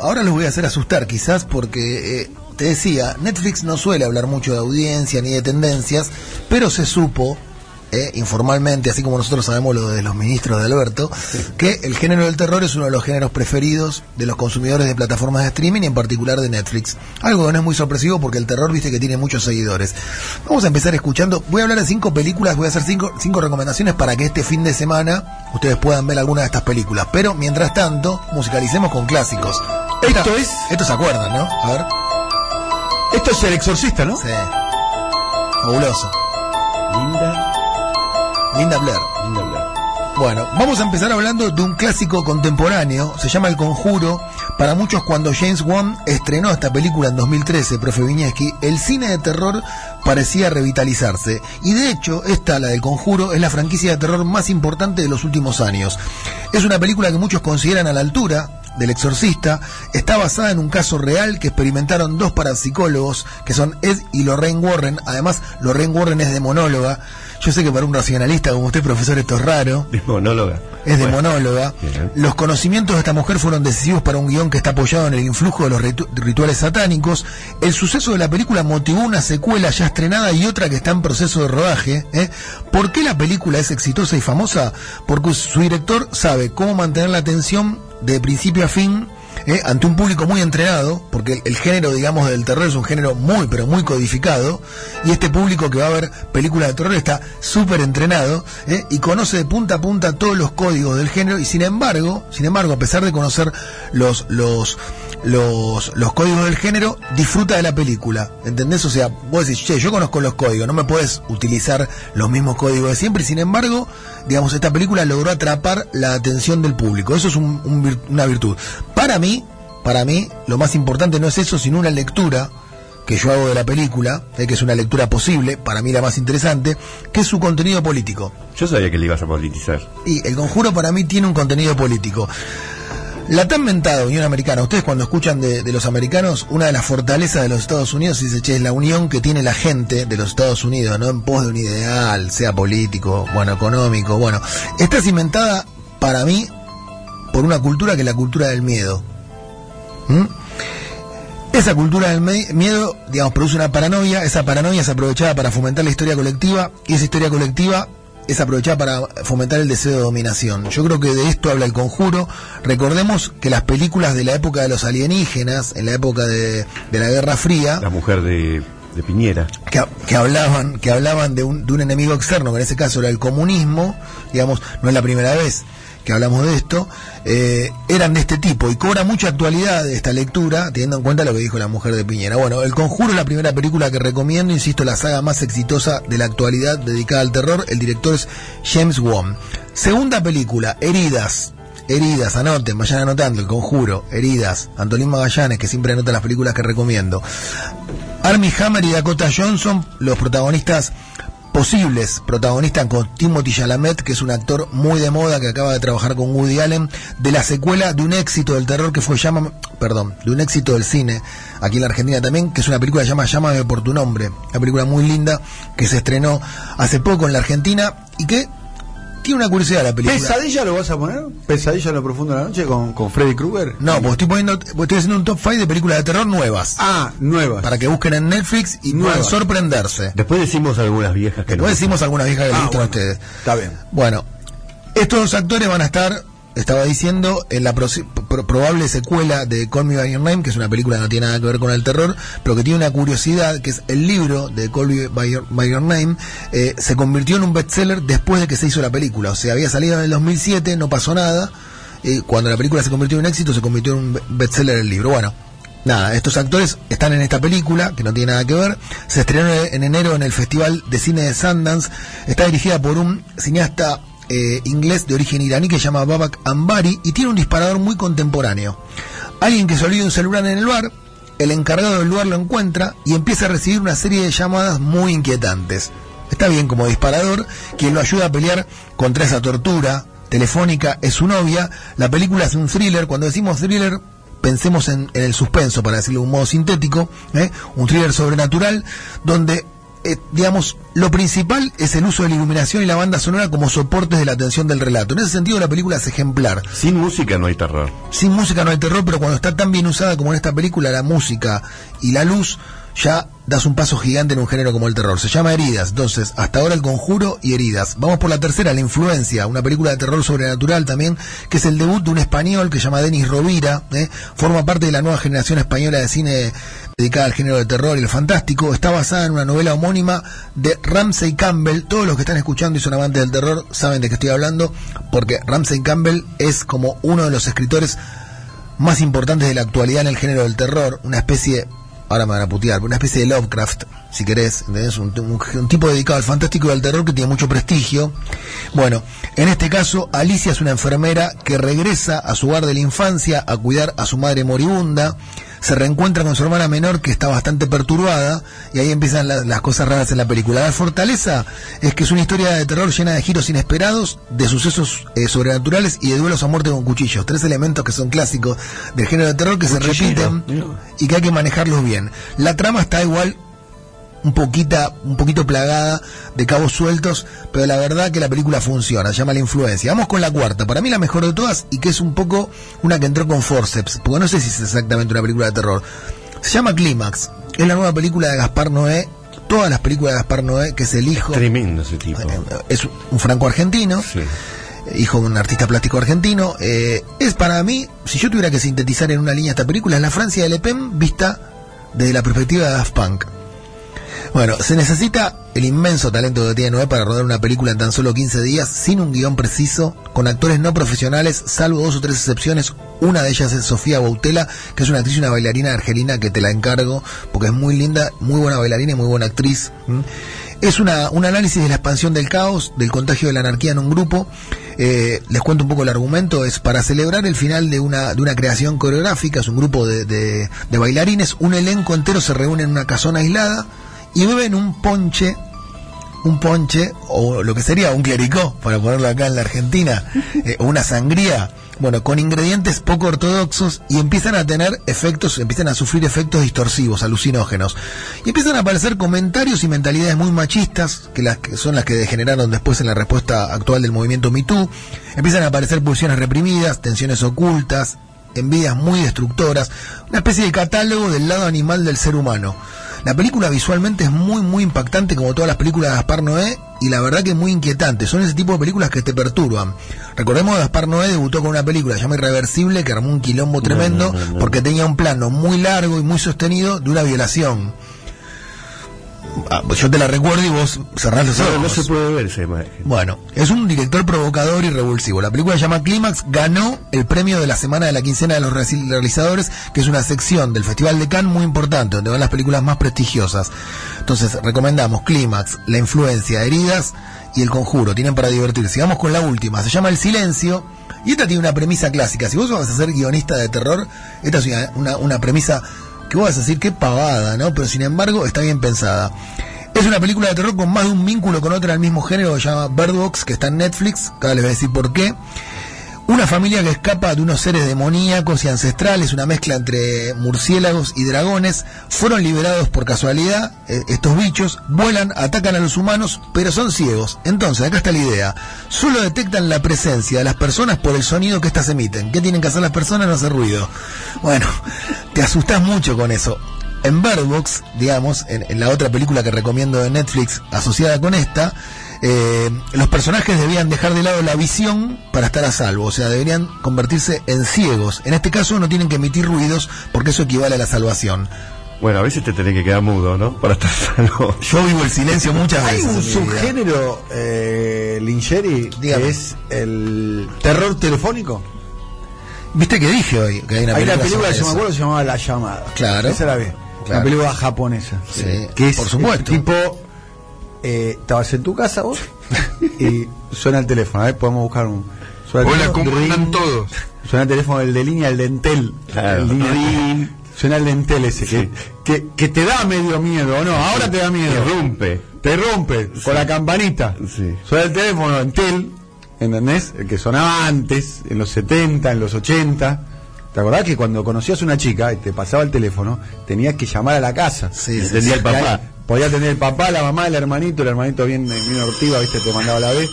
ahora los voy a hacer asustar quizás porque eh, te decía, Netflix no suele hablar mucho de audiencia ni de tendencias, pero se supo eh, informalmente, así como nosotros sabemos lo de los ministros de Alberto, que el género del terror es uno de los géneros preferidos de los consumidores de plataformas de streaming y en particular de Netflix. Algo que no es muy sorpresivo porque el terror, viste que tiene muchos seguidores. Vamos a empezar escuchando, voy a hablar de cinco películas, voy a hacer cinco, cinco recomendaciones para que este fin de semana ustedes puedan ver alguna de estas películas. Pero mientras tanto, musicalicemos con clásicos. Esto es. Esto se acuerdan, ¿no? A ver. Esto es el exorcista, ¿no? Sí. Fabuloso. Linda. Linda Blair. Linda Blair. Bueno, vamos a empezar hablando de un clásico contemporáneo, se llama El Conjuro. Para muchos, cuando James Wan estrenó esta película en 2013, profe Viñeski, el cine de terror parecía revitalizarse. Y de hecho, esta, la del Conjuro, es la franquicia de terror más importante de los últimos años. Es una película que muchos consideran a la altura del exorcista, está basada en un caso real que experimentaron dos parapsicólogos, que son Ed y Lorraine Warren. Además, Lorraine Warren es demonóloga. Yo sé que para un racionalista como usted, profesor, esto es raro. Es monóloga. Es Bueno, demonóloga. bien. Los conocimientos de esta mujer fueron decisivos para un guion que está apoyado en el influjo de los ritu- rituales satánicos. El suceso de la película motivó una secuela ya estrenada y otra que está en proceso de rodaje. ¿eh? ¿Por qué la película es exitosa y famosa? Porque su director sabe cómo mantener la atención de principio a fin. ¿Eh? ante un público muy entrenado, porque el, género, digamos, del terror es un género muy, pero muy codificado, y este público que va a ver películas de terror está súper entrenado ¿eh? y conoce de punta a punta todos los códigos del género, y sin embargo, sin embargo, a pesar de conocer los, los, los, los códigos del género, disfruta de la película, ¿entendés? O sea, vos decís, che, yo conozco los códigos, no me puedes utilizar los mismos códigos de siempre, y sin embargo, digamos, esta película logró atrapar la atención del público, eso es un- un una virtud. Para mí, para mí, lo más importante no es eso, sino una lectura que yo hago de la película, eh, que es una lectura posible, para mí la más interesante, que es su contenido político. Yo sabía que le ibas a politizar. Y el conjuro para mí tiene un contenido político. La tan mentada Unión Americana, ustedes cuando escuchan de, de los americanos, una de las fortalezas de los Estados Unidos, dice, che, es la unión que tiene la gente de los Estados Unidos, ¿no? En pos de un ideal, sea político, bueno, económico, bueno. Está cimentada, para mí, por una cultura que es la cultura del miedo. ¿Mm? Esa cultura del miedo, digamos, produce una paranoia, esa paranoia es aprovechada para fomentar la historia colectiva y esa historia colectiva es aprovechada para fomentar el deseo de dominación. Yo creo que de esto habla el conjuro. Recordemos que las películas de la época de los alienígenas, en la época de, de la Guerra Fría, La mujer de, de Piñera. que, que hablaban que hablaban de un, de un enemigo externo, que en ese caso era el comunismo, digamos, no es la primera vez que hablamos de esto, eh, eran de este tipo y cobra mucha actualidad esta lectura, teniendo en cuenta lo que dijo la mujer de Piñera. Bueno, El Conjuro es la primera película que recomiendo, insisto, la saga más exitosa de la actualidad dedicada al terror. El director es James Wan. Segunda película, Heridas. Heridas, anoten, vayan anotando, El Conjuro, Heridas, Antolín Magallanes, que siempre anota las películas que recomiendo. Armie Hammer y Dakota Johnson, los protagonistas posibles, protagonistas con Timothy Chalamet, que es un actor muy de moda que acaba de trabajar con Woody Allen, de la secuela de un éxito del terror que fue Llama, perdón, de un éxito del cine aquí en la Argentina también, que es una película que se llama Llámame por tu nombre, una película muy linda que se estrenó hace poco en la Argentina y que tiene una curiosidad la película. ¿Pesadilla lo vas a poner? ¿Pesadilla en lo profundo de la noche con, con Freddy Krueger? No, porque estoy poniendo, estoy haciendo un top 5 de películas de terror nuevas. Ah, nuevas. Para que busquen en Netflix y puedan Nuevas. sorprenderse. Después decimos algunas viejas que no. Después decimos algunas viejas que le Ah, bueno. ustedes. Está bien. Bueno, estos dos actores van a estar, estaba diciendo, en la prosi- pro- probable secuela de Call Me By Your Name, que es una película que no tiene nada que ver con el terror, pero que tiene una curiosidad, que es el libro de Call Me By Your, By Your Name, eh, se convirtió en un bestseller después de que se hizo la película. O sea, había salido en el 2007, no pasó nada. y cuando la película se convirtió en un éxito, se convirtió en un be- bestseller el libro. Bueno, Nada, estos actores están en esta película, que no tiene nada que ver. Se estrenó en enero en el Festival de Cine de Sundance. Está dirigida por un cineasta eh, inglés de origen iraní que se llama Babak Ambari y tiene un disparador muy contemporáneo. Alguien que se olvida un celular en el bar, el encargado del lugar lo encuentra y empieza a recibir una serie de llamadas muy inquietantes. Está bien como disparador, quien lo ayuda a pelear contra esa tortura telefónica es su novia. La película es un thriller. Cuando decimos thriller, pensemos en, el suspenso, para decirlo de un modo sintético, ¿eh? un thriller sobrenatural, donde eh, digamos, lo principal es el uso de la iluminación y la banda sonora como soportes de la atención del relato. En ese sentido, la película es ejemplar. Sin música no hay terror. Sin música no hay terror, pero cuando está tan bien usada como en esta película, la música y la luz, ya das un paso gigante en un género como el terror. Se llama Heridas, entonces, hasta ahora el conjuro y Heridas. Vamos por la tercera, La Influencia, una película de terror sobrenatural también, que es el debut de un español que se llama Denis Rovira, ¿eh? forma parte de la nueva generación española de cine dedicada al género de terror y el fantástico. Está basada en una novela homónima de Ramsey Campbell. Todos los que están escuchando y son amantes del terror saben de qué estoy hablando, porque Ramsey Campbell es como uno de los escritores más importantes de la actualidad en el género del terror, una especie ahora me van a putear, una especie de Lovecraft, si querés, ¿entendés? Un- un tipo dedicado al fantástico y al terror que tiene mucho prestigio. Bueno, en este caso, Alicia es una enfermera que regresa a su hogar de la infancia a cuidar a su madre moribunda. Se reencuentra con su hermana menor que está bastante perturbada y ahí empiezan la- las cosas raras en la película. La fortaleza es que es una historia de terror llena de giros inesperados, de sucesos eh, sobrenaturales y de duelos a muerte con cuchillos. Tres elementos que son clásicos del género de terror que se repiten y que hay que manejarlos bien. La trama está igual un poquita, un poquito plagada de cabos sueltos, pero la verdad que la película funciona, llama La Influencia. Vamos con la cuarta, para mí la mejor de todas y que es un poco una que entró con forceps, porque no sé si es exactamente una película de terror. Se llama Clímax, es la nueva película de Gaspar Noé, todas las películas de Gaspar Noé, que es el hijo, Tremendo ese tipo. eh, es un franco-argentino, Sí. hijo de un artista plástico argentino. eh, es para mí, si yo tuviera que sintetizar en una línea esta película, es la Francia de Le Pen vista desde la perspectiva de Daft Punk. Bueno, se necesita el inmenso talento que tiene Noé para rodar una película en tan solo 15 días, sin un guion preciso, con actores no profesionales, salvo dos o tres excepciones. Una de ellas es Sofía Bautela, que es una actriz y una bailarina argelina que te la encargo, porque es muy linda, muy buena bailarina y muy buena actriz. Es una, un análisis de la expansión del caos, del contagio de la anarquía en un grupo. Eh, les cuento un poco el argumento. Es para celebrar el final de una, de una creación coreográfica, es un grupo de- de bailarines. Un elenco entero se reúne en una casona aislada y beben un ponche, un ponche, o lo que sería un clericó, para ponerlo acá en la Argentina, eh, o una sangría, bueno, con ingredientes poco ortodoxos y empiezan a tener efectos, empiezan a sufrir efectos distorsivos, alucinógenos. Y empiezan a aparecer comentarios y mentalidades muy machistas, que, las, que son las que degeneraron después en la respuesta actual del movimiento MeToo. Empiezan a aparecer pulsiones reprimidas, tensiones ocultas, envidias muy destructoras, una especie de catálogo del lado animal del ser humano. La película visualmente es muy muy impactante como todas las películas de Gaspar Noé y la verdad que es muy inquietante. Son ese tipo de películas que te perturban. Recordemos que Gaspar Noé debutó con una película llamada Irreversible que armó un quilombo tremendo no, no, no. porque tenía un plano muy largo y muy sostenido de una violación. Ah, pues yo te la recuerdo y vos cerrás los ojos. No, no se puede ver esa imagen. Bueno, es un director provocador y revulsivo. La película se llama Clímax, ganó el premio de la semana de la quincena de los realizadores, que es una sección del Festival de Cannes muy importante, donde van las películas más prestigiosas. Entonces, recomendamos Clímax, La Influencia, Heridas y El Conjuro. Tienen para divertirse. Vamos con la última, se llama El Silencio. Y esta tiene una premisa clásica. Si vos vas a ser guionista de terror, esta es una, una, una premisa que vos vas a decir qué pavada, ¿no? Pero sin embargo está bien pensada. Es una película de terror con más de un vínculo con otra del mismo género que se llama Bird Box, que está en Netflix. Acá les voy a decir por qué. Una familia que escapa de unos seres demoníacos y ancestrales, una mezcla entre murciélagos y dragones, fueron liberados por casualidad. eh, estos bichos vuelan, atacan a los humanos, pero son ciegos. Entonces, acá está la idea. Solo detectan la presencia de las personas por el sonido que éstas emiten. ¿Qué tienen que hacer las personas? No hacer ruido. Bueno, te asustás mucho con eso. En Bird Box, digamos, en, en la otra película que recomiendo de Netflix asociada con esta, eh, los personajes debían dejar de lado la visión para estar a salvo, o sea, deberían convertirse en ciegos. En este caso no tienen que emitir ruidos porque eso equivale a la salvación. Bueno, a veces te tenés que quedar mudo, ¿no? Para estar salvo. Yo vivo el silencio muchas Hay veces. un mi vida. subgénero, eh, Lingeri, Dígame. que es el terror telefónico. Viste que dije hoy que hay una Hay película, una película que me acuerdo que se llamaba La Llamada. Claro. Esa la vi. Claro. Una película japonesa. Sí, Que es por supuesto. Tipo, eh, estabas en tu casa vos y suena el teléfono. A ver, podemos buscar un. Suena el Hola, teléfono, ¿cómo ring. todos? Suena el teléfono, el de línea, el de Entel. Claro. El línea- Suena el de Entel ese, que, que, que te da medio miedo, ¿o no? Ahora te da miedo. Te rompe. Te rompe con la campanita. Sí. Suena el teléfono Entel, ¿entendés? El que sonaba antes, en los 70, en los 80. ¿Te acordás que cuando conocías a una chica y te pasaba el teléfono, tenías que llamar a la casa? Sí, sí, Entendía sí. el papá. Podía tener el papá, la mamá, el hermanito, el hermanito bien, bien ortiva, viste, te mandaba la vez.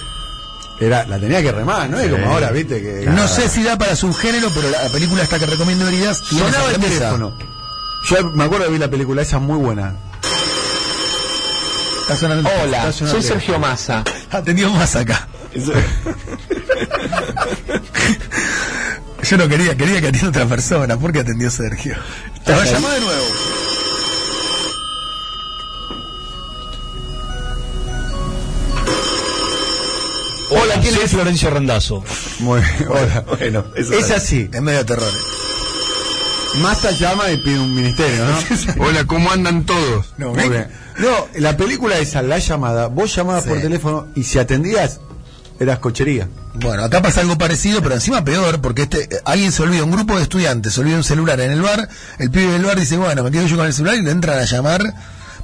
Era, la tenía que remar, ¿no? Es como ahora, viste, que. No sé si da para subgénero, pero la película esta que recomiendo Heridas Sonaba el teléfono. Yo me acuerdo que vi la película esa muy buena. Está sonando- Hola, está sonando soy Sergio Massa. Atendió más acá. Yo no quería, quería que atienda otra persona. ¿Por qué atendió Sergio? Te va a llamar de nuevo. ¿Quién es Florencio Randazzo? Muy hola. Bueno, eso Es está- así. Es medio terror. eh. Massa llama y pide un ministerio, ¿no? Hola, ¿cómo andan todos? No, Muy bien. No, la película esa, la llamada, vos llamabas Sí. por teléfono y si atendías, eras cochería. Bueno, acá pasa algo parecido, pero encima peor, porque este eh, alguien se olvida, un grupo de estudiantes se olvida un celular en el bar, el pibe del bar dice, bueno, me quedo yo con el celular y le entran a llamar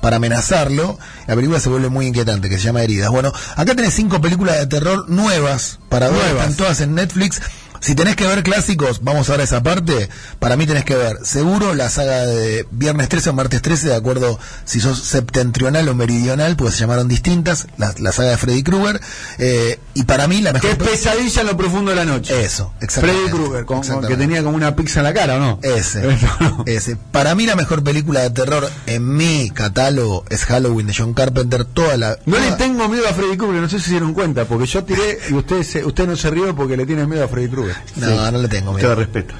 para amenazarlo. La película se vuelve muy inquietante, que se llama Heridas. Bueno, acá tenés cinco películas de terror nuevas para ver, Nuevas. están todas en Netflix. Si tenés que ver clásicos, vamos a ver esa parte. Para mí tenés que ver, seguro, la saga de Viernes 13 o Martes 13, de acuerdo si sos septentrional o meridional, porque se llamaron distintas, la, la saga de Freddy Krueger. Eh, y para mí la Que mejor... es pesadilla en lo profundo de la noche. Eso, exactamente. Freddy Krueger, con- que tenía como una pizza en la cara, ¿o no? Ese, No. ese. Para mí la mejor película de terror en mi catálogo es Halloween de John Carpenter. Toda la. No le tengo miedo a Freddy Krueger, no sé si se dieron cuenta, porque yo tiré y usted, se- usted no se rió porque le tiene miedo a Freddy Krueger. No, no le tengo miedo. respeto.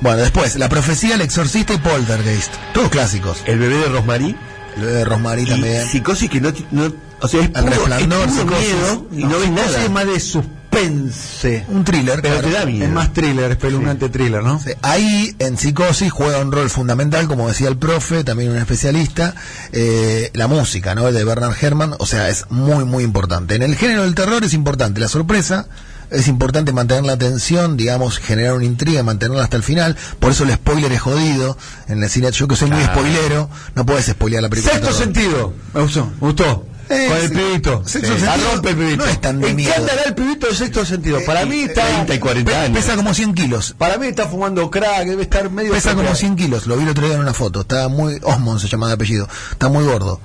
Bueno, después, La Profecía, El Exorcista y Poltergeist. Todos clásicos. El bebé de Rosmarie Bebé de Rosmarie y también. psicosis que no, no o sea, es El puro, Resplandor, es puro miedo y no, ves Psicosis nada. es más de suspense. Un thriller. Pero claro. te da miedo. Es más thriller, espeluznante thriller, ¿no? Sí, Ahí en psicosis juega un rol fundamental, como decía el profe, también un especialista, eh, la música, ¿no? De Bernard Herrmann, o sea, es muy, muy importante. En el género del terror es importante la sorpresa, es importante mantener la atención, digamos, generar una intriga, mantenerla hasta el final, por eso el spoiler es jodido. En el cine, yo que soy muy Claro. spoilero, no puedes spoilear la película. Sexto sentido. Me gustó. Me gustó. Eh, Con el pibito. Sexto Sí. sentido La rompe el pibito. no es tan de ¿En qué andará el pibito de sexto sentido? Para mí está. 30 y 40 Pe- años. Pesa como 100 kilos. Para mí está fumando crack, debe estar medio. Pesa como craqueado. 100 kilos, lo vi el otro día en una foto. Está muy. Osmond se llama de apellido. Está muy gordo.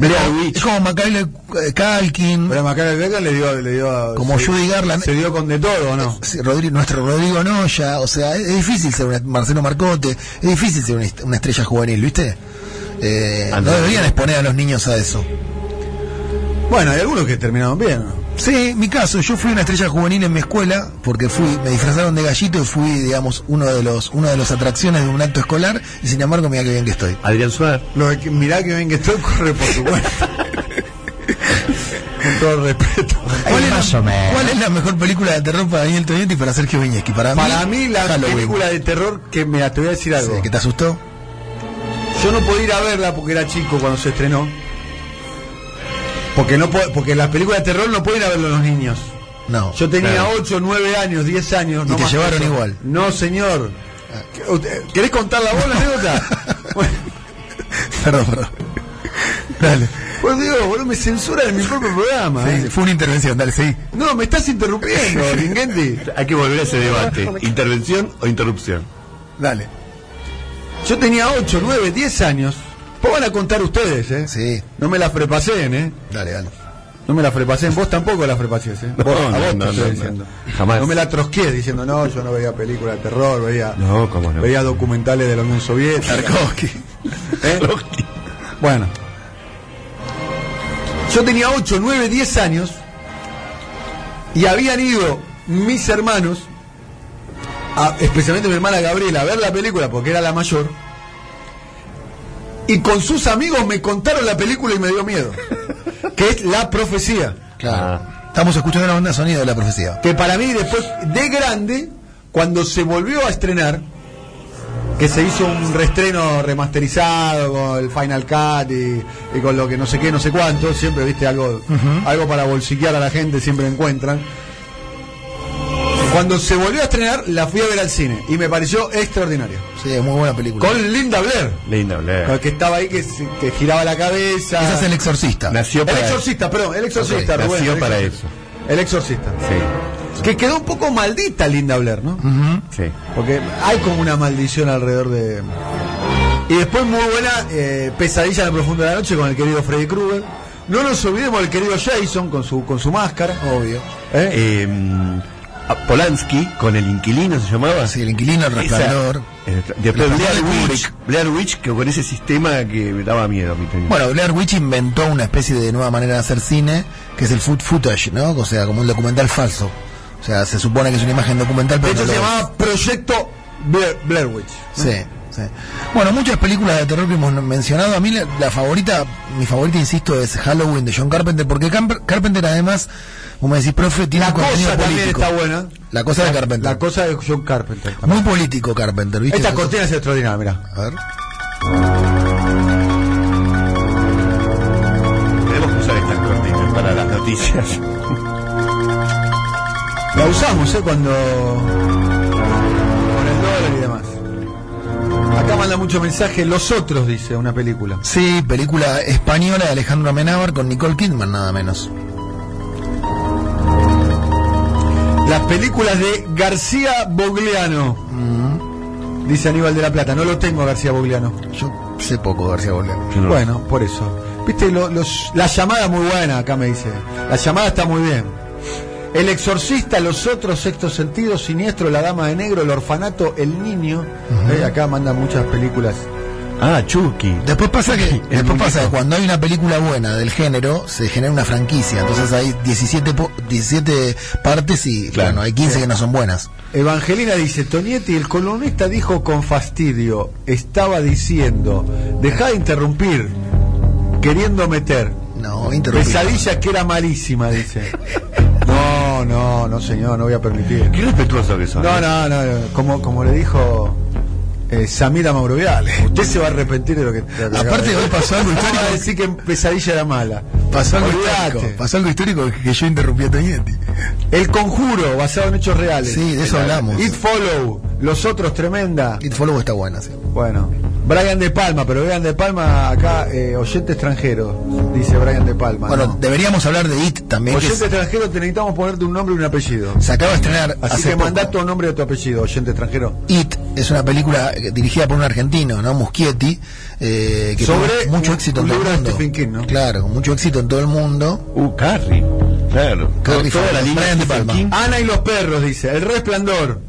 Es como- Witch. es como Macaulay eh, Culkin, Pero Macaulay Culkin le dio, le dio. como se- Judy Garland. Se dio con de todo, ¿o ¿no? Sí, Rodri- nuestro Rodrigo Noya, o sea, es, difícil ser una- Marcelo Marcote, es difícil ser una, est- una estrella juvenil, ¿viste? Eh, no deberían exponer a los niños a eso. Bueno, hay algunos que terminaron bien, ¿no? Sí, mi caso, yo fui una estrella juvenil en mi escuela porque fui, me disfrazaron de gallito y fui, digamos, uno de los, una de las atracciones de un acto escolar y sin embargo, mira qué bien que estoy. Adrián Suárez. Lo de que, mirá que bien que estoy, corre por su cuenta. con todo respeto. ¿Cuál es, la, o menos. cuál es la mejor película de terror para Daniel Toñetti y para Sergio Viñeski? Para, Para mí, la Halloween. película de terror que me te voy a decir algo. Sí, ¿Que te asustó? Yo no podía ir a verla porque era chico cuando se estrenó. Porque no puedo- porque las películas de terror no pueden ir a verlo los niños. No. Yo tenía Claro. 8, 9 años, 10 años. Y no te más llevaron eso. igual. No, señor. ¿Usted- ¿Querés contar la bola, anécdota? Bueno, Perdón, perdón. Dale. Pues digo, boludo, me censuran en mi propio programa. Sí, ¿eh? fue una intervención, dale, sí. No, me estás interrumpiendo, Ringendi. Hay que volver a ese debate. ¿Intervención o interrupción? Dale. Yo tenía 8, 9, 10 años. Pues van a contar ustedes, ¿eh? Sí, No me la frepasen, ¿eh? dale, dale. No me la frepasen. Vos tampoco la frepases, ¿eh? No, Vos- a no, vos te no, estoy no, no. diciendo. Jamás. No me la trosqué diciendo, no, yo no veía películas de terror, veía, No, cómo no. veía documentales de la Unión Soviética. Tarkovsky. ¿eh? Bueno. Yo tenía 8, 9, 10 años y habían ido mis hermanos, a- especialmente mi hermana Gabriela, a ver la película porque era la mayor. Y con sus amigos me contaron la película y me dio miedo. Que es La Profecía. Claro. Estamos escuchando la banda de sonido de la profecía. Que para mí después, de grande, cuando se volvió a estrenar, que se hizo un reestreno remasterizado con el Final Cut y, y con lo que no sé qué, no sé cuánto, siempre viste algo, algo para bolsiquear a la gente, siempre encuentran. Cuando se volvió a estrenar, la fui a ver al cine y me pareció extraordinario. Sí, es muy buena película. Con Linda Blair, Linda, con Blair. el que estaba ahí, que, se- que giraba la cabeza. Ese es el exorcista. Nació El para exorcista, perdón, el exorcista, Ok, Rubén, nació el para exorcista. eso. El exorcista. Sí, Que quedó un poco maldita Linda Blair, ¿no? Ujú. sí. Porque hay como una maldición alrededor de, Y después muy buena eh, Pesadilla en el profundo de la noche con el querido Freddy Krueger. No nos olvidemos del querido Jason con su con su máscara, obvio. ¿eh? Eh, a Polanski con el inquilino se llamaba. Sí, el inquilino, el resplandor. Esa- después El Blair de Witch, Blair Witch que con ese sistema que me daba miedo a mí también. Bueno, Blair Witch inventó una especie de nueva manera de hacer cine, que es el food footage, ¿no? O sea, como un documental falso. O sea, se supone que es una imagen documental, de pero hecho no se llamaba Proyecto Blair, Blair Witch. ¿no? Sí, sí. Bueno, muchas películas de terror que hemos mencionado. A mí la, la favorita, mi favorita, insisto, es Halloween de John Carpenter, porque Camp- Carpenter además, como decís, profe, tiene La contenido cosa también está buena. La cosa de Carpenter. La cosa de John Carpenter. también. Muy político Carpenter, ¿viste? Esta cortina es extraordinaria, mira. A ver. Tenemos que usar estas cortinas para las noticias. La usamos, ¿eh? Cuando. Acá manda mucho mensaje. Los otros, dice una película. Sí, película española de Alejandro Amenábar con Nicole Kidman, nada menos. Las películas de García Bogliano. Dice Aníbal de la Plata. No lo tengo a García Bogliano. Yo sé poco de García Boliano. Yo no- Bueno, por eso. Viste, lo- los, la llamada muy buena, acá me dice. La llamada está muy bien. El exorcista, los otros, sexto sentido, siniestro, la dama de negro, el orfanato, el niño. Eh, acá mandan muchas películas. Ah, Chucky. Después pasa que El después pasa que cuando hay una película buena del género se genera una franquicia, entonces hay 17 po- 17 partes y Claro. bueno, hay 15 que no son buenas. Evangelina dice, Tonietti, el columnista dijo con fastidio, estaba diciendo, deja de interrumpir, queriendo meter. No, interrumpí. Pesadilla que era malísima, dice. No, no, no señor, no voy a permitir. Qué respetuoso que son. No, ¿eh? no, no, no, como, como le dijo eh, Samira Mauroviales, usted se va a arrepentir de lo que... Aparte de hoy pasó algo ¿Cómo histórico. a decir que Pesadilla era mala. Pasó algo histórico, pasó algo histórico que yo interrumpí a Toñetti. El Conjuro, basado en hechos reales. Sí, de eso hablamos. It Follow, Los Otros, tremenda. It Follow está buena, sí. Bueno, Brian De Palma, pero Brian De Palma acá, eh, oyente extranjero, dice Brian De Palma. Bueno, ¿no? deberíamos hablar de It también, oyente es- extranjero te necesitamos ponerte un nombre y un apellido. se acaba de estrenar Así hace que poco. mandá tu nombre y tu apellido, oyente extranjero. It es una película eh, dirigida por un argentino, ¿no? Muschietti, eh, que Sobre tuvo mucho un- éxito un en todo el mundo. Stephen King, ¿no? Claro, con mucho éxito en todo el mundo. Uh, Carrie. Claro. Carrie Toda la Fisher, línea Brian De Palma. King. Ana y los perros, dice. El resplandor.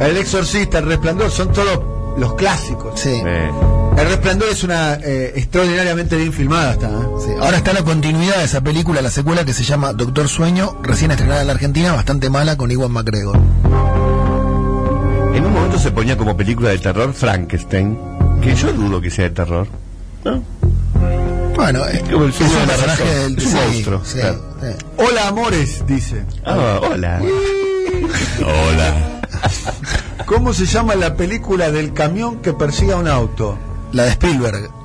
El exorcista, el resplandor, son todos los clásicos. Sí. Eh, El resplandor es una eh, extraordinariamente bien filmada, está. ¿eh? Sí, Ahora está la continuidad de esa película, la secuela que se llama Doctor Sueño, recién estrenada en la Argentina, bastante mala con Iwan McGregor. en un momento se ponía como película de terror Frankenstein, que yo dudo que sea de terror. ¿No? Bueno, Como el es de un personaje del Es un sí, monstruo, sí, claro. sí. Hola, amores, dice. Ah, hola. Hola. ¿Cómo se llama la película del camión que persigue a un auto? La de Spielberg.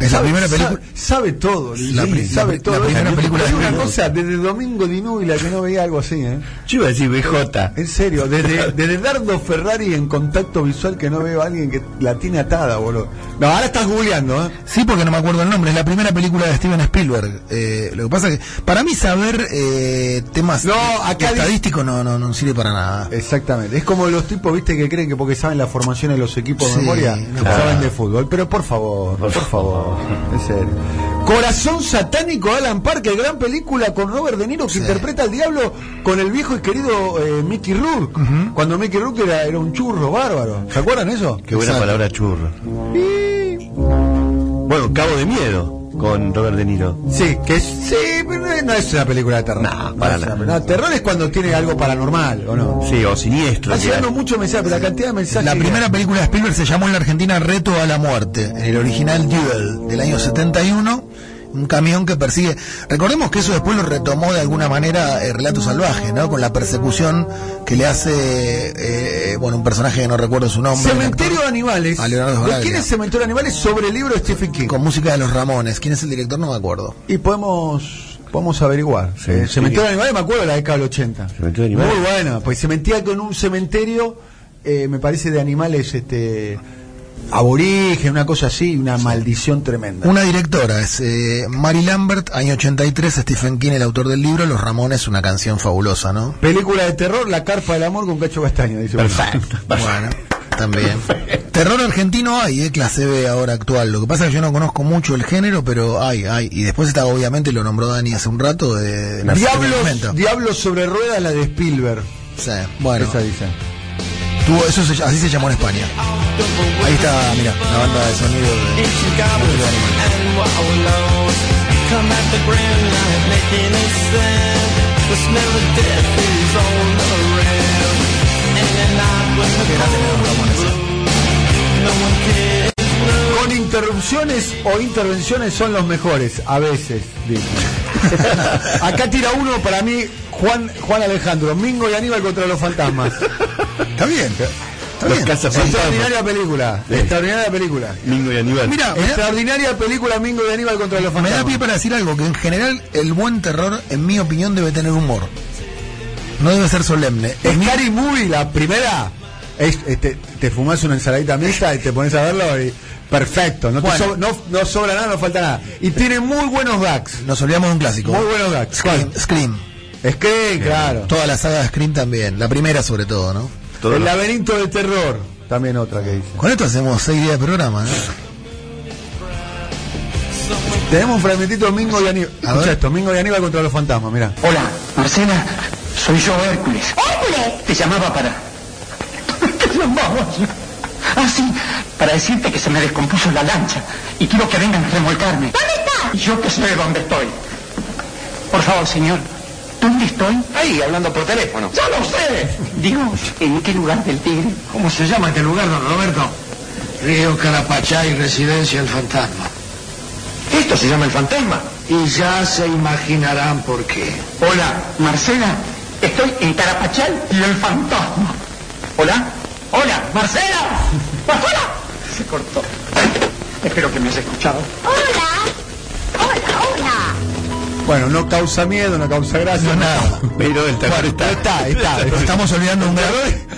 Es la primera película. Sabe, sabe todo, La sí, sabe la- todo. la primera película de una cosa, desde Domingo Di Núbila que no veía algo así, ¿eh? Yo iba a decir BJ. En serio, desde, desde Dardo Ferrari en contacto visual que no veo a alguien que la tiene atada, boludo. No, ahora estás googleando, ¿eh? Sí, porque no me acuerdo el nombre. Es la primera película de Steven Spielberg. Eh, lo que pasa es que para mí saber eh, temas No, acá estadísticos no, no, no sirve para nada. Exactamente. Es como los tipos, viste, que creen que porque saben la formación de los equipos de memoria, claro. saben de fútbol. Pero por favor, por, favor, en serio. Corazón satánico, Alan Parker, gran película con Robert De Niro que interpreta al diablo con el viejo y querido eh, Mickey Rourke. Cuando Mickey Rourke era, era un churro bárbaro. ¿Se acuerdan eso? Qué buena Exacto. palabra churro. Bueno, Cabo de Miedo con Robert De Niro. Sí, que es, sí, pero no es- una película de terror. No, para una- nada. no, terror es cuando tiene algo paranormal, ¿o no? Sí, o siniestro. Está llegando mucho mensaje, pero la cantidad de mensajes. La que- primera película de Spielberg se llamó en la Argentina Reto a la Muerte, en el original Duel del año 71. Un camión que persigue. Recordemos que eso después lo retomó de alguna manera el relato salvaje, ¿no? Con la persecución que le hace, eh, bueno, un personaje que no recuerdo su nombre. Cementerio de Animales. A Leonardo ¿De Sbaraglia. quién es Cementerio de Animales? Sobre el libro de Stephen King. Con música de los Ramones. ¿Quién es el director? No me acuerdo. Y podemos podemos averiguar. Sí, Eh, sí. Cementerio de Animales, me acuerdo de la década del 80. Cementerio de Animales. Muy buena, pues se metía con un cementerio, eh, me parece, de animales este aborigen, una cosa así, una maldición tremenda. Una directora, es eh, Mary Lambert, año 83, Stephen King, el autor del libro, Los Ramones, una canción fabulosa, ¿no? Película de terror, La carpa del amor con Cacho Castaño, dice. Perfecto. Bueno, también. Terror argentino hay, eh, clase B ahora actual. Lo que pasa es que yo no conozco mucho el género, pero hay, hay. Y después está, obviamente, lo nombró Dani hace un rato, de. Diablos, Diablos sobre ruedas, la de Spielberg. Sí, bueno. Esa dice. Tuvo, eso se- así se llamó en España. Ahí está, mira, la banda de sonido de, de interrupciones o intervenciones son los mejores, a veces. dice. Acá tira uno para mí, Juan, Juan Alejandro, Mingo y Aníbal contra los fantasmas. Está bien. Extraordinaria película, Sí. extraordinaria película. Mingo y Aníbal. Mira, Extraordinaria película Mingo y Aníbal contra los me da fantasmas. pie para decir algo, que en general el buen terror, en mi opinión, debe tener humor. No debe ser solemne. Scary Movie, la primera, es, este, te fumas una ensaladita mixta y te pones a verlo y perfecto, no, te Bueno. so- no, no sobra nada, no falta nada. Y tiene muy buenos gags, Nos olvidamos de un clásico. muy buenos gags. Scream. Scream. Es que, claro. Toda la saga de Scream también. La primera sobre todo, ¿no? Todo El lo- laberinto del terror, también otra que dice. Con esto hacemos seis días de programa, ¿no? Tenemos un fragmentito de Mingo y Aníbal. Escucha esto, Mingo y Aníbal contra los fantasmas, mira. Hola, Marcela, soy yo, Hércules. ¡Hércules! Te llamaba para... ¿Qué llamabas? Ah, sí, para decirte que se me descompuso la lancha y quiero que vengan a remolcarme. ¿Dónde estás? Y yo que sé dónde estoy. Por favor, señor, ¿dónde estoy? Ahí, hablando por teléfono. ¡Ya lo sé! Digo, ¿en qué lugar del Tigre? ¿Cómo se llama este lugar, don Roberto? Río Carapachay, Residencia El Fantasma. Esto se llama El Fantasma. Y ya se imaginarán por qué. Hola, Marcela, estoy en Carapachay y el fantasma. Hola, hola, Marcela. Marcela. Se cortó. Espero que me hayas escuchado. Hola. Bueno, no causa miedo, no causa gracia, No, nada. Pero el terror está. Está, está. Estamos olvidando un gran,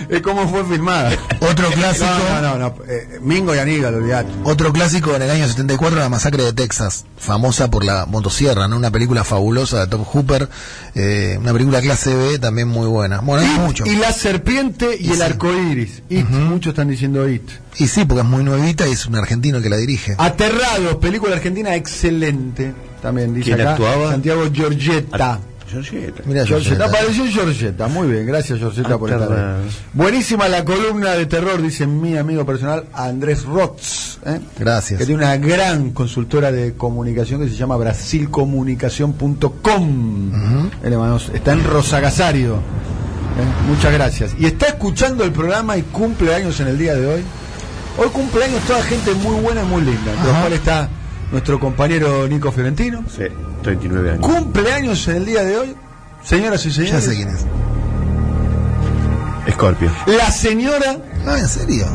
Es como fue filmada. otro clásico. No, no, no, eh, Mingo y Aníbal, olvidate. Otro clásico en el año 74, la masacre de Texas, famosa por la motosierra, ¿no? Una película fabulosa de Tom Hooper, eh, una película clase B también muy buena. Bueno, hay mucho. Y la serpiente y, Y el sí. arco iris. It, muchos están diciendo It. Y sí, porque es muy nuevita y es un argentino que la dirige. Aterrados, película argentina excelente. También dice ¿Quién acá. actuaba? Santiago Giorgetta. Mira, Giorgetta, Georgette. apareció Giorgetta, muy bien, gracias Giorgetta por estar ahí. Buenísima la columna de terror, dice mi amigo personal Andrés Rotz, ¿eh? Gracias. que tiene una gran consultora de comunicación que se llama brasilcomunicación.com. Eh, le mandamos- Está en Rosagasario. ¿eh? Muchas gracias. Y está escuchando el programa y cumple años en el día de hoy. Hoy cumple años toda gente muy buena y muy linda, Ajá. cuales está nuestro compañero Nico Fiorentino. Sí, 39 años. Cumpleaños en el día de hoy, señoras y Ya señores. sé quién es. Scorpio. La señora. Ah, ¿en serio?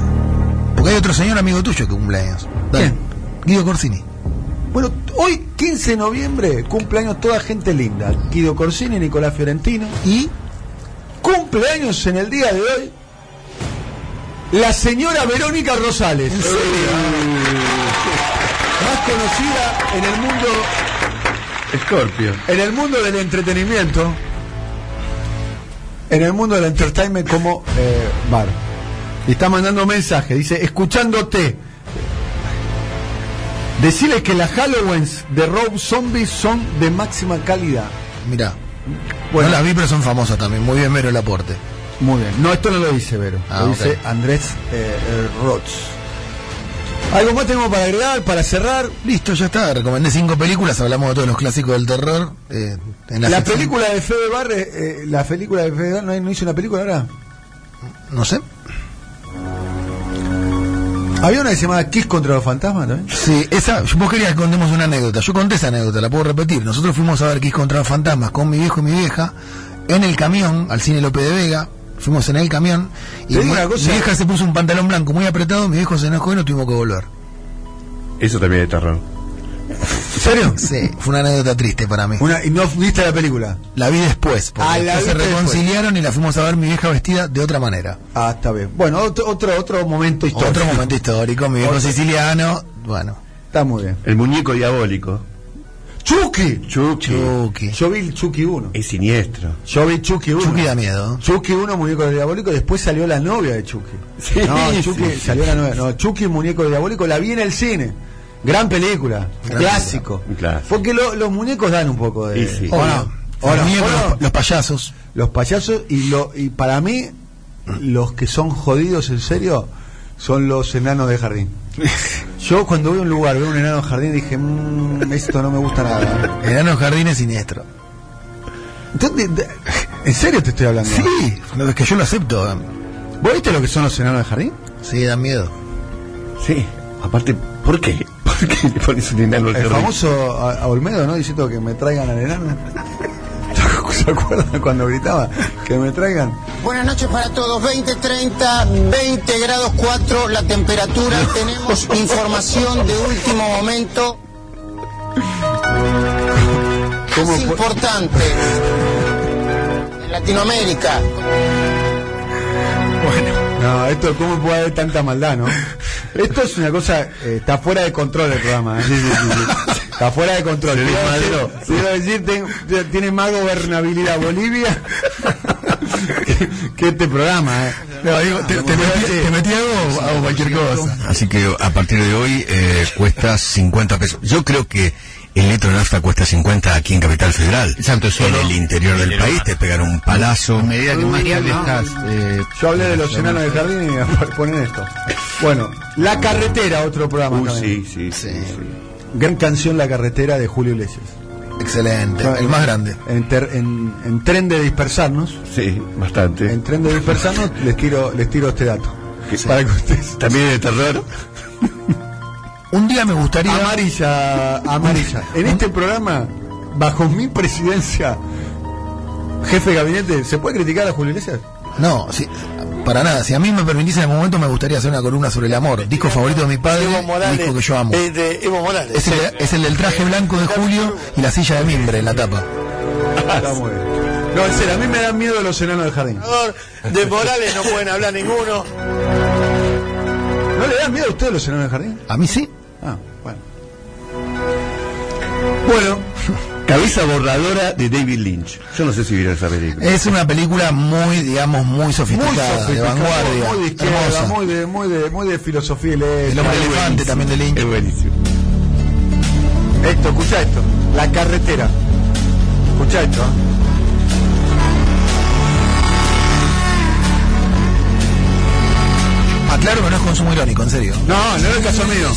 Porque hay otro señor amigo tuyo que cumple años. Dale. ¿Quién? Guido Corsini. Bueno, hoy, 15 de noviembre, cumpleaños toda gente linda. Guido Corsini, Nicolás Fiorentino. Y Cumpleaños en el día de hoy. La señora Verónica Rosales. Conocida en el mundo, Scorpio. en el mundo del entretenimiento. En el mundo del entertainment como eh, bar. Y está mandando un mensaje, dice, escuchándote. Decirles que las Halloweens de Rob Zombies son de máxima calidad. mirá. Bueno. no las vi, pero son famosas también. Muy bien, Vero el aporte. Muy bien. No, esto no lo dice Vero. Ah, lo dice Andrés eh, eh, Roth. ¿Algo más tenemos para agregar, para cerrar? Listo, ya está. Recomendé cinco películas. Hablamos de todos los clásicos del terror. eh, en la La película de Fede Barre, eh, la película de Fede Barre, ¿no, no hizo una película ahora? No sé. Había una que se llamaba Kiss contra los fantasmas también. Sí, esa, vos querías que contemos una anécdota. Yo conté esa anécdota, la puedo repetir. Nosotros fuimos a ver Kiss contra los fantasmas con mi viejo y mi vieja en el camión al cine López de Vega. Fuimos en el camión y mi, una cosa. mi vieja se puso un pantalón blanco muy apretado, mi viejo se enojó y no tuvimos que volver. Eso también es terror. ¿En serio? Sí, fue una anécdota triste para mí. Una, ¿Y no viste la película? La vi después, porque Ah, la después se reconciliaron y la fuimos a ver mi vieja vestida de otra manera. Ah, está bien. Bueno, otro, otro, otro momento histórico. Otro momento histórico, mi viejo Otro. siciliano, bueno. Está muy bien. El muñeco diabólico. Chucky. Chucky. Chucky. Yo vi el Chucky 1. Es siniestro. Yo vi Chucky 1. Chucky da miedo. Chucky 1, muñeco diabólico, después salió la novia de Chucky. Sí, no, Chucky, sí, sí. salió la novia. No, Chucky, muñeco diabólico, la vi en el cine. Gran película, Gran clásico. película. Porque lo- los muñecos dan un poco de. Sí. ¿o no? Los payasos. Los payasos y, lo, y para mí, los que son jodidos en serio son los enanos de jardín. Yo cuando voy a un lugar, veo un enano jardín, dije, "Mm, esto no me gusta nada. Enano Jardín es siniestro. Entonces, de- ¿En serio te estoy hablando? Sí, lo que yo lo acepto. ¿Vos viste lo que son los enanos de jardín? Sí, da miedo. Sí. Aparte, ¿por qué? ¿Por qué le pones un enano al El jardín? famoso a, a Olmedo, ¿no? Diciendo que me traigan al enano. ¿Se acuerdan cuando gritaba? Que me traigan. Buenas noches para todos, 20, 30, 20 grados 4 la temperatura, tenemos información de último momento, ¿Cómo es importante, en Latinoamérica, No, esto, ¿cómo puede haber tanta maldad, no? Esto es una cosa, eh, está fuera de control el programa, ¿eh? Está fuera de control. Desmadró. decir- quiero decir, ten- tiene más gobernabilidad Bolivia que, que este programa, ¿eh? No, digo, te, te metí, te metí algo o hago cualquier cosa. Así que a partir de hoy eh, cuesta 50 pesos. Yo creo que el litro de nafta cuesta 50 aquí en Capital Federal. Exacto, en solo- el interior del país te pegan un palazo. A medida que más te alejas. eh, Yo hablé de los enanos del jardín y ponen esto. Bueno, La Carretera, otro programa Uh, también. sí, sí, sí, sí. Gran canción La Carretera de Julio Iglesias. Excelente, el más grande. En, ter- en- en tren de dispersarnos, Sí, bastante. en tren de dispersarnos, les tiro, les tiro este dato. ¿Qué? Para que ustedes. También de terror. Un día me gustaría. Amarilla, amarilla. En este programa, bajo mi presidencia, jefe de gabinete, ¿se puede criticar a Julio Iglesias? No, sí, para nada. Si a mí me permitís en algún momento, me gustaría hacer una columna sobre el amor. Disco favorito de mi padre, disco que yo amo. eh, de Evo Morales. Es el, es el del traje blanco de Julio y la silla de mimbre en la tapa. Está muy bien. No, en serio, a mí me dan miedo los enanos del jardín. De Morales no pueden hablar ninguno. ¿No le dan miedo a ustedes los enanos del jardín? A mí sí. Ah, bueno. Bueno, Cabeza borradora de David Lynch. Yo no sé si vieron esa película. Es una película muy, digamos, muy muy sofisticada, de vanguardia. muy de izquierda, muy de, muy de, muy de filosofía letras. El hombre elefante también de Lynch. Es buenísimo. Esto, escucha esto. La carretera. Escucha esto. ¿eh? Aclaro que no es consumo irónico, en serio. No, no es el caso mío.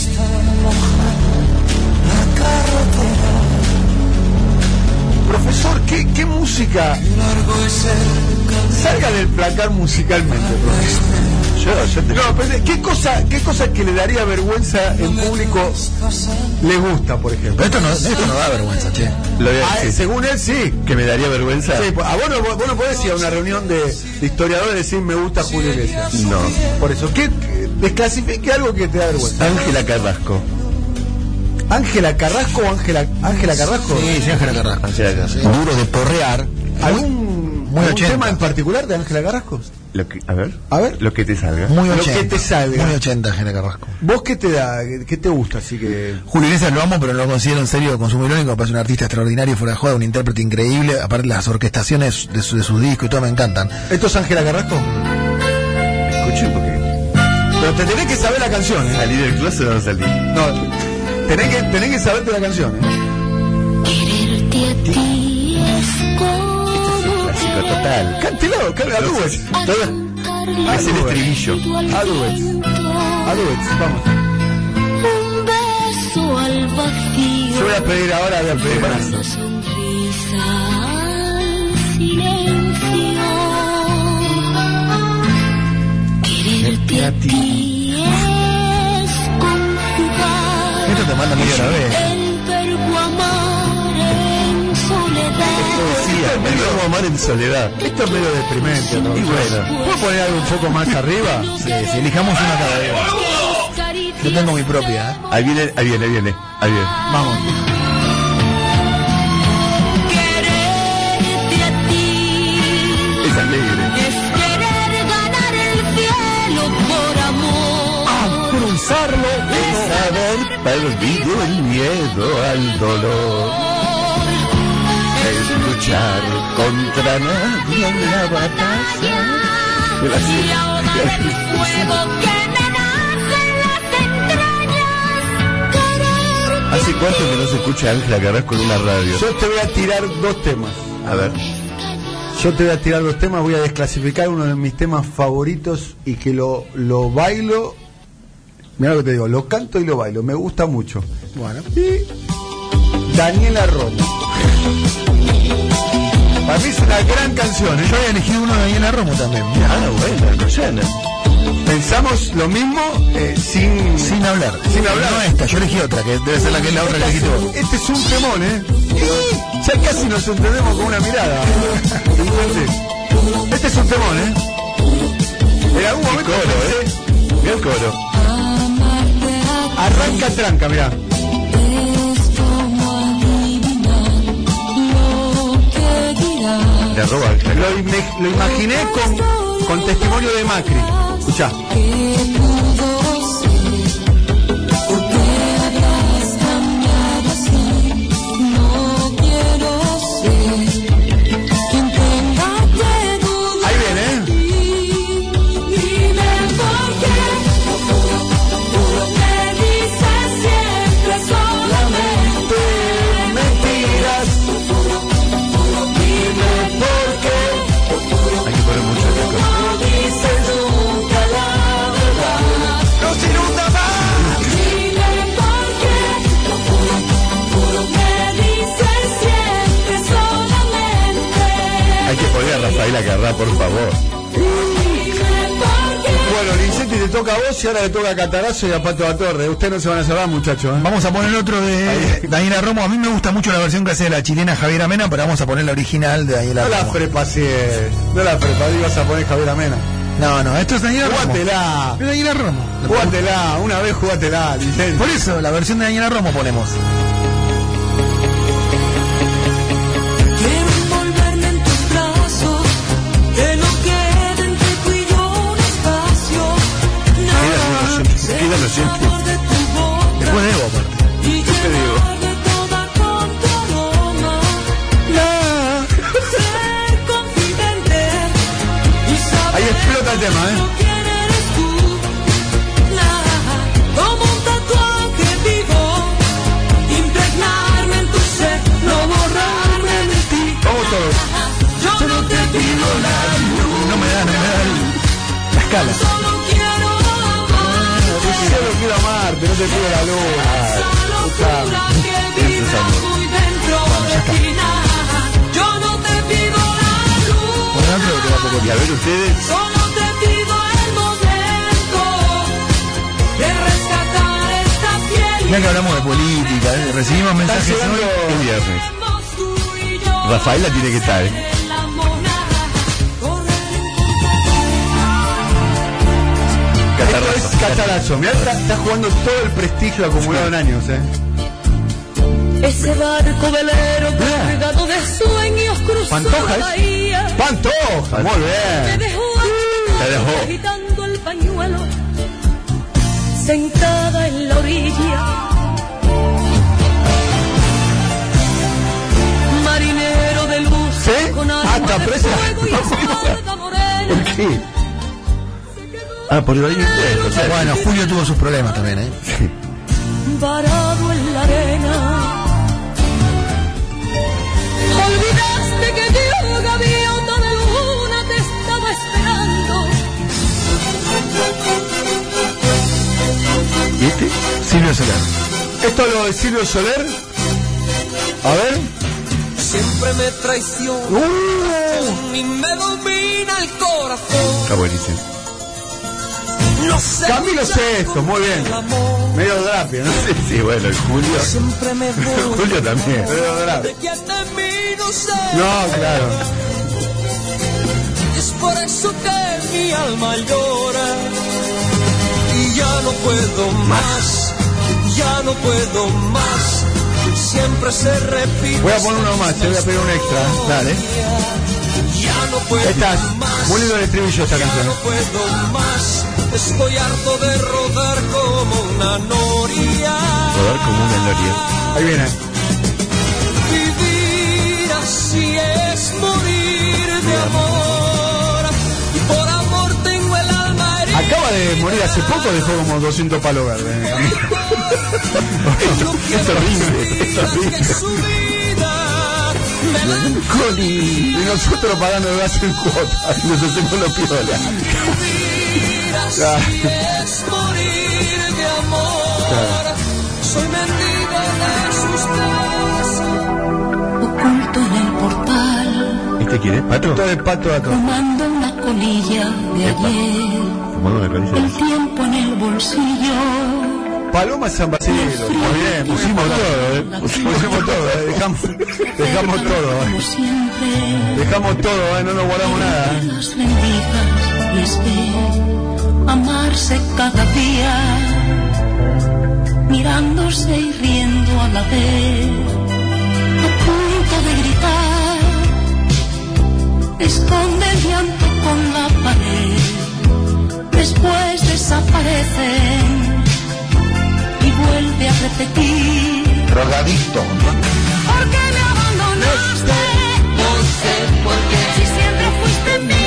Profesor, ¿qué, qué música? Salga del placar musicalmente, profesor. Yo, yo te... No, pero ¿qué cosa, ¿qué cosa que le daría vergüenza en público le gusta, por ejemplo? Esto no, esto no da vergüenza, che. Lo voy a Ah, decir. según él, sí. Que me daría vergüenza. Sí, pues, a vos no, vos no podés ir a una reunión de, de historiadores y decir me gusta Julio Iglesias. No. Por eso, ¿qué, qué- desclasifique algo que te da vergüenza? Ángela Carrasco. ¿Ángela Carrasco o Ángela Ángela Carrasco? Sí, sí, Ángela Carrasco. Ángela Carrasco. Duro de porrear. ¿Algún, muy algún 80. tema en particular de Ángela Carrasco? Lo que, a ver. A ver. Lo que te salga. Muy Lo 80. que te salga. Muy 80, Ángela Carrasco. ¿Vos qué te da? ¿Qué te gusta? Así que. Julio Iglesias lo amo, pero no lo considero en serio consumo irónico. Me parece un artista extraordinario, fuera de joda, un intérprete increíble. Aparte, las orquestaciones de su, de sus discos y todo me encantan. ¿Esto es Ángela Carrasco? Escuché un poquito. Pero te tenés que saber la canción, ¿eh? ¿Salí del closet o no salí? No, tenés que, tenés que saberte la canción, ¿eh? Quererte a ti es como Clásico total. Cántelo, cántelo, a duets. Todo es el estribillo. A duets. A duets, vamos. un beso al vacío. Yo voy a pedir ahora, voy a pedir para al silencio. Quererte a ti conjugar Esto te manda medio a la vez. el verbo amar en soledad. El verbo amar en soledad. Esto es medio deprimente, ¿no? Y bueno. ¿Puedo poner algo un poco más arriba? Sí, sí, elijamos una cada vez. Yo tengo mi propia, ¿eh? Ahí viene, ahí viene, ahí viene. Ahí viene. Vamos. Perdido el miedo al dolor. Luchar contra nadie en la batalla. Y ahora del fuego que me nace en las entrañas. ¿Hace cuánto que no se escucha a Ángela Carrasco con una radio? Yo te voy a tirar dos temas. A ver. Yo te voy a tirar dos temas, voy a desclasificar uno de mis temas favoritos y que lo, lo bailo. Mira lo que te digo, lo canto y lo bailo, me gusta mucho. Bueno. Y Daniela Romo. Para mí es una gran canción, ¿eh? Yo había elegido uno de Daniela Romo también. Ah, bueno, Rosana. Pensamos lo mismo eh, sin, Sin hablar. Sin hablar. No esta, yo elegí otra, que debe ser la que es la otra que elegí tú. Este es un temón, ¿eh? Y ya casi nos entendemos con una mirada. Este es un temón, ¿eh? En algún momento coro, pensé, Mira el coro. Arranca tranca, mirá. adivinar lo roba lo imaginé con, con testimonio de Macri. Escuchá. Rafaela Carrá, por favor. Bueno, Licetti te toca a vos y ahora le toca a Catarazo y a Pato a Torre. Ustedes no se van a salvar, muchachos. ¿eh? Vamos a poner otro de Daniela Romo. A mí me gusta mucho la versión que hace de la chilena Javier Amena, pero vamos a poner la original de Daniela No la Romo. prepacies. No la prepacies. Vas a poner Javier Amena. No, no, esto es Daniela Romo. Jugátela. Es Daniela Romo. Jugátela. Una vez jugátela, Licetti. Por eso, la versión de Daniela Romo ponemos. Nada, Quédalo siempre, ustedes, solo te pido el momento de rescatar esta piel. Mirá que hablamos de política, ¿eh? recibimos mensajes hoy. es viernes. Rafaela tiene que estar, ¿eh? Esto Catarazo. es Catarazo. Mirá, está, está jugando todo el prestigio acumulado en años, ¿eh? Ese barco velero cargado de sueños cruzó Pantoja, la ¿es? bahía. Muy Te bien. dejó Te dejó. agitando el pañuelo, sentada en la orilla. Marinero de luz, ¿Sí? con Ah, alma de presa. fuego y espalda morena. ¿Por qué? Ah, por sea, Bueno, Julio tuvo sus problemas también, ¿eh? varado en la arena. Olvidaste que yo, gaviota ¿Y este? Silvio Solar. Esto lo de Silvio Soler. A ver. Siempre me traiciona Uh, y me domina el corazón. Está buenísimo. No sé Camilo Sesto, muy bien. Medio drapio, ¿no? Sí, sí, bueno, el Julio. Siempre me voy Julio también. Medio drapio. No, claro. Por eso que mi alma llora. Y ya no puedo más. Ya no puedo más. Siempre se repite. Voy a poner uno más, te voy a pedir un extra. Dale. Ya no puedo Estás. lindo el estribillo esta Ya canción. no puedo más. Estoy harto de rodar como una noria. Rodar como una noria. Ahí viene. Acaba de morir hace poco, dejó como 200 palos verdes. en el camino. Es horrible, es vida. Y nosotros pagando el gas en cuota. Y nos hacemos los es de sus besos. Oculto en el portal, ¿Este quién es? ¿Pato? Todo el pato acá. fumando una colilla de ayer. El tiempo en el bolsillo. Paloma San Basilio. Muy bien, pusimos todo, ¿eh? Pusimos todo, ¿eh? Dejamos, dejamos todo, ¿eh? Dejamos todo, ¿eh? No nos guardamos nada, ¿eh? Las rendijas les ve amarse cada día, mirándose y riendo a la vez, a punto de gritar, esconde el llanto con la pared, después desaparecen y vuelve a repetir. Drogadicto. ¿Por qué me abandonaste? No sé por qué. Si siempre fuiste mía.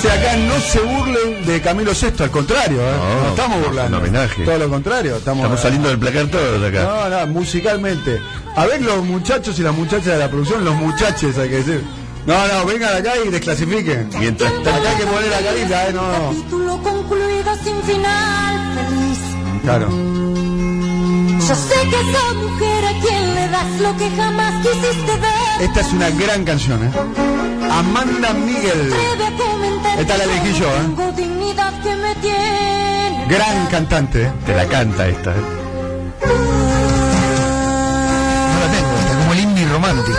Dice acá, no se burlen de Camilo VI, al contrario, ¿eh? No, No, estamos burlando. un homenaje. Todo lo contrario. Estamos, Estamos saliendo del placar todos acá. No, no, musicalmente. A ver los muchachos y las muchachas de la producción, los muchachos hay que decir. No, no, vengan acá y desclasifiquen. Mientras Acá hay que poner la carita, ¿eh? No, no. Capítulo concluido sin final feliz. Claro. Yo sé que esa mujer a quien le das lo que jamás quisiste ver. Esta es una gran canción, ¿eh? Amanda Miguel. Esta la elegí yo, ¿eh? Gran cantante, ¿eh? te la canta esta. ¿eh? No la tengo, está como el indie romántico.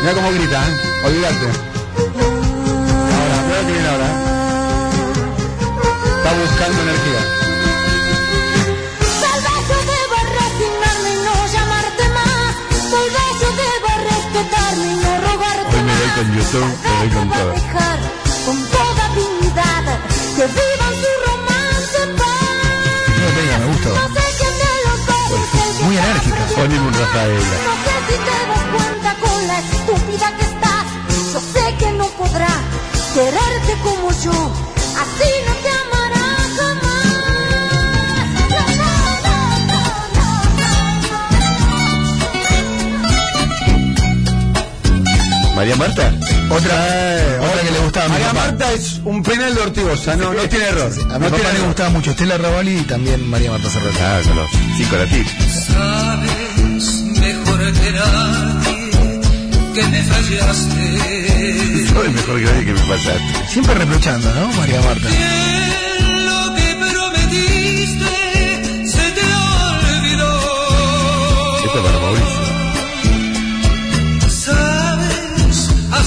Mira cómo grita, ¿eh? Olvídate. Ahora, mira que viene ahora. ¿eh? Está buscando energía. Hoy me doy con YouTube, me doy con todo. Que vivan su romance paz. No tengo, me gusta. No sé qué ojos el que Muy enérgica. Poneme un Rafaela. No sé si te das cuenta con la estúpida que estás. Yo sé que no podrá quererte como yo. Así no te amará jamás. No, no, María Marta. Otra, otra que le gustaba a mi María papá. Marta es un penal de Ortigosa, no, no tiene error. A mi No papá tiene le error. gustaba mucho Estela Ravalli y también María Marta Serrano. Ah, con los cinco latinos. Sabes mejor que nadie que me fallaste. Soy mejor que nadie que me pasaste. Siempre reprochando, ¿no? María Marta. Que lo que prometiste se te olvidó. Esto es para Mauricio. Sabes a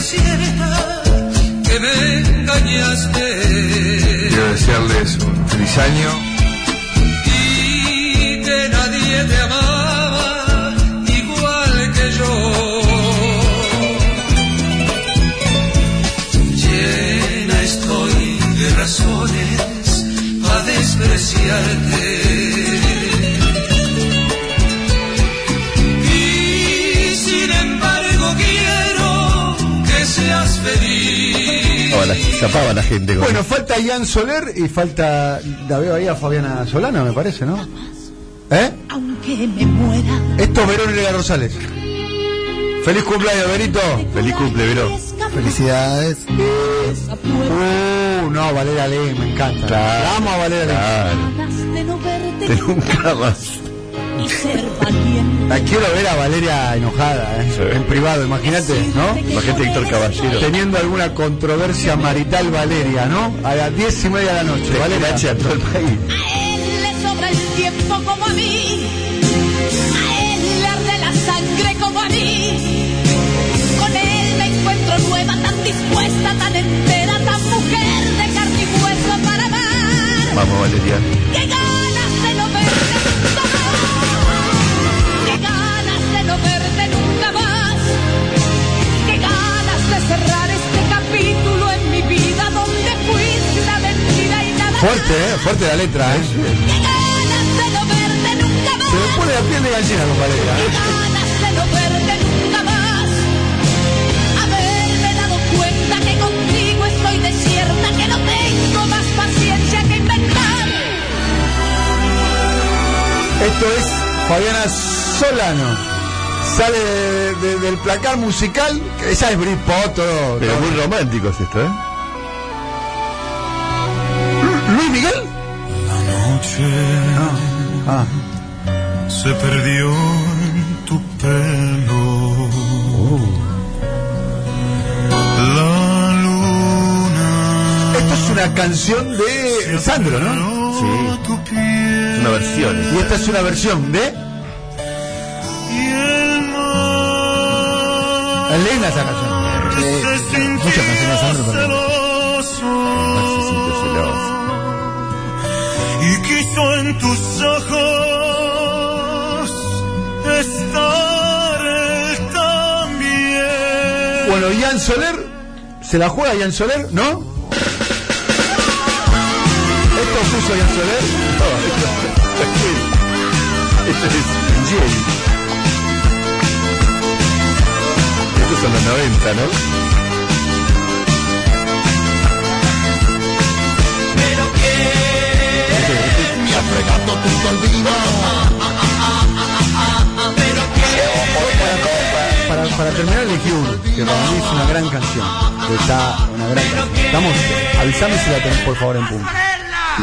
ciencia cierta que me engañaste. Quiero desearles un feliz año. y que nadie te amaba igual que yo. Llena estoy de razones a despreciarte. Feliz. Zapaba la, zapaba la gente con Bueno, falta Ian Soler y falta, la veo ahí a Fabiana Solana, me parece, ¿no? ¿Eh? Aunque me muera, Esto es Verónica Rosales. Feliz cumpleaños, Berito. Feliz cumple, Vero. Felicidades. Uh, no, Valeria Lee, me encanta. La amo a Valeria Lee. Claro. verte De nunca más. Y ser valiente. La quiero ver a Valeria enojada, ¿eh? Sí. En privado, imagínate, ¿no? Imagínate Héctor Caballero. Teniendo alguna controversia marital Valeria, ¿no? A las diez y media de la noche. De Valeria. Valeria a todo el país. A él le sobra el tiempo como a mí. A él le arde la sangre como a mí. Con él me encuentro nueva, tan dispuesta, tan entera, tan mujer de carne y hueso para amar. Vamos, Valeria. ¡Qué Fuerte, ¿eh? Fuerte la letra, ¿eh? Sí. Se me pone la piel de gallina, compadre. Estoy desierta, que no tengo más paciencia que inventar. Esto es Fabiana Solano sale del placar musical. Esa es Britpop. Pero muy romántico es esto, ¿eh? Luis Miguel. Ah. se perdió en tu pelo. La luna. Esto es una canción de Sandro, ¿no? Sí. Es una versión. Y esta es una versión de. Linda esa canción. Muchas canciones de Sandro, pero Y quiso en tus ojos estar él también. Bueno, Ian Soler, ¿se la juega Ian Soler? ¿No? ¿Esto puso Ian Soler? Esto es Jerry. Estos son los 90, ¿no? Olvido. Pero que Para, para terminar elegí uno, que para mí es una gran canción. que Está una gran canción. Estamos, avísame si la tenés por favor en punto.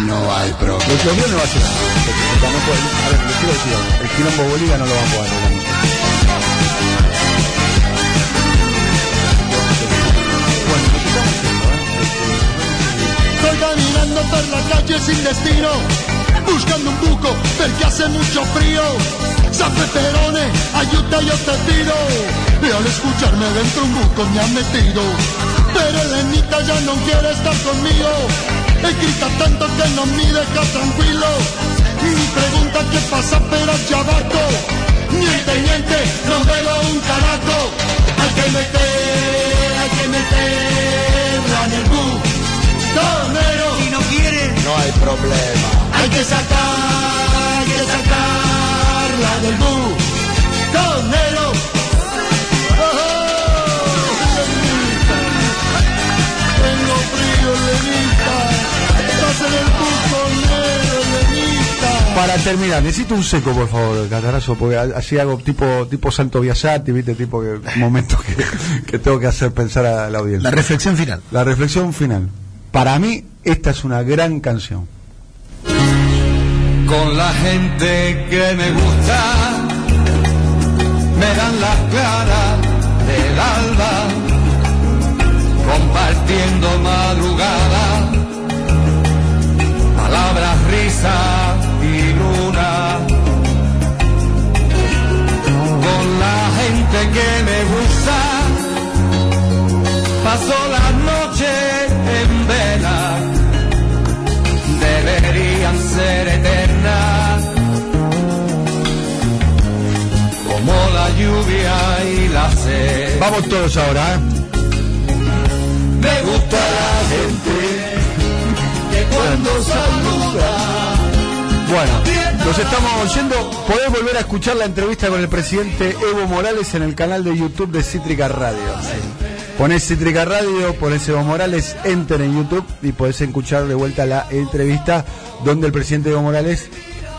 No hay problema. Los mío no va a ser nada. no puede- a ver, les quiero decir algo. El quilombo Bolívar no lo va a poder arreglar. Estoy caminando por la calle sin destino, buscando un buco porque hace mucho frío. San Peperone, ayuda yo te pido. Y al escucharme dentro un buco me han metido. Pero Elenita ya no quiere estar conmigo. He grita tanto que no me deja tranquilo. Y pregunta qué pasa, pero ya abajo. Niente, niente, no veo un carajo. Hay que meter, hay que meterla en el bus. No hay problema. hay que sacar, hay que sacarla del. Tengo frío, Lenita. Estás en el bus, tornero, Lenita. Para terminar, necesito un seco, por favor, Catarazo, porque así hago tipo tipo Santo Biasati, viste, tipo que momentos que, que tengo que hacer pensar a la audiencia. La reflexión final. La reflexión final. Para mí, esta es una gran canción. Con la gente que me gusta, me dan las caras del alba, compartiendo madrugada, palabras, risa y luna. Con la gente que me gusta, paso la Vamos todos ahora, ¿eh? Me gusta la gente que cuando saluda. Bueno, nos estamos yendo. Podés volver a escuchar la entrevista con el presidente Evo Morales en el canal de YouTube de Cítrica Radio. Ponés Cítrica Radio, ponés Evo Morales, enter en YouTube y podés escuchar de vuelta la entrevista donde el presidente Evo Morales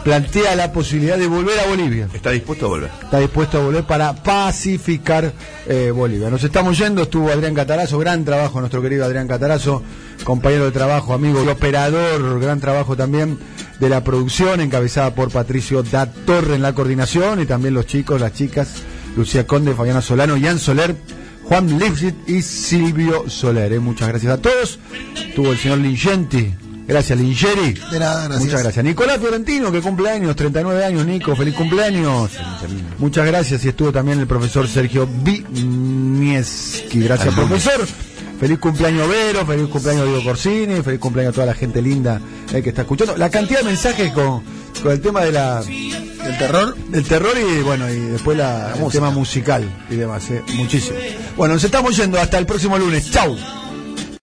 plantea la posibilidad de volver a Bolivia. Está dispuesto a volver. Está dispuesto a volver para pacificar eh, Bolivia. Nos estamos yendo, estuvo Adrián Catarazo, gran trabajo nuestro querido Adrián Catarazo, compañero de trabajo, amigo y operador, gran trabajo también de la producción, encabezada por Patricio Da Torre en la coordinación y también los chicos, las chicas, Lucía Conde, Fabiana Solano, Jan Soler, Juan Lipsit y Silvio Soler. eh. Muchas gracias a todos. Estuvo el señor Lingenti. Gracias, Lingeri. De nada, gracias. Muchas gracias. Nicolás Fiorentino, que cumple años, 39 años, Nico, feliz cumpleaños. Muchas gracias. Y estuvo también el profesor Sergio Vinieski. Gracias, profesor. Feliz cumpleaños Vero, feliz cumpleaños Diego Corsini, feliz cumpleaños a toda la gente linda eh, que está escuchando. La cantidad de mensajes con, con el tema de la, El terror. del terror y bueno, y después la, el tema musical y demás, eh, muchísimo. Bueno, nos estamos yendo hasta el próximo lunes. Chau.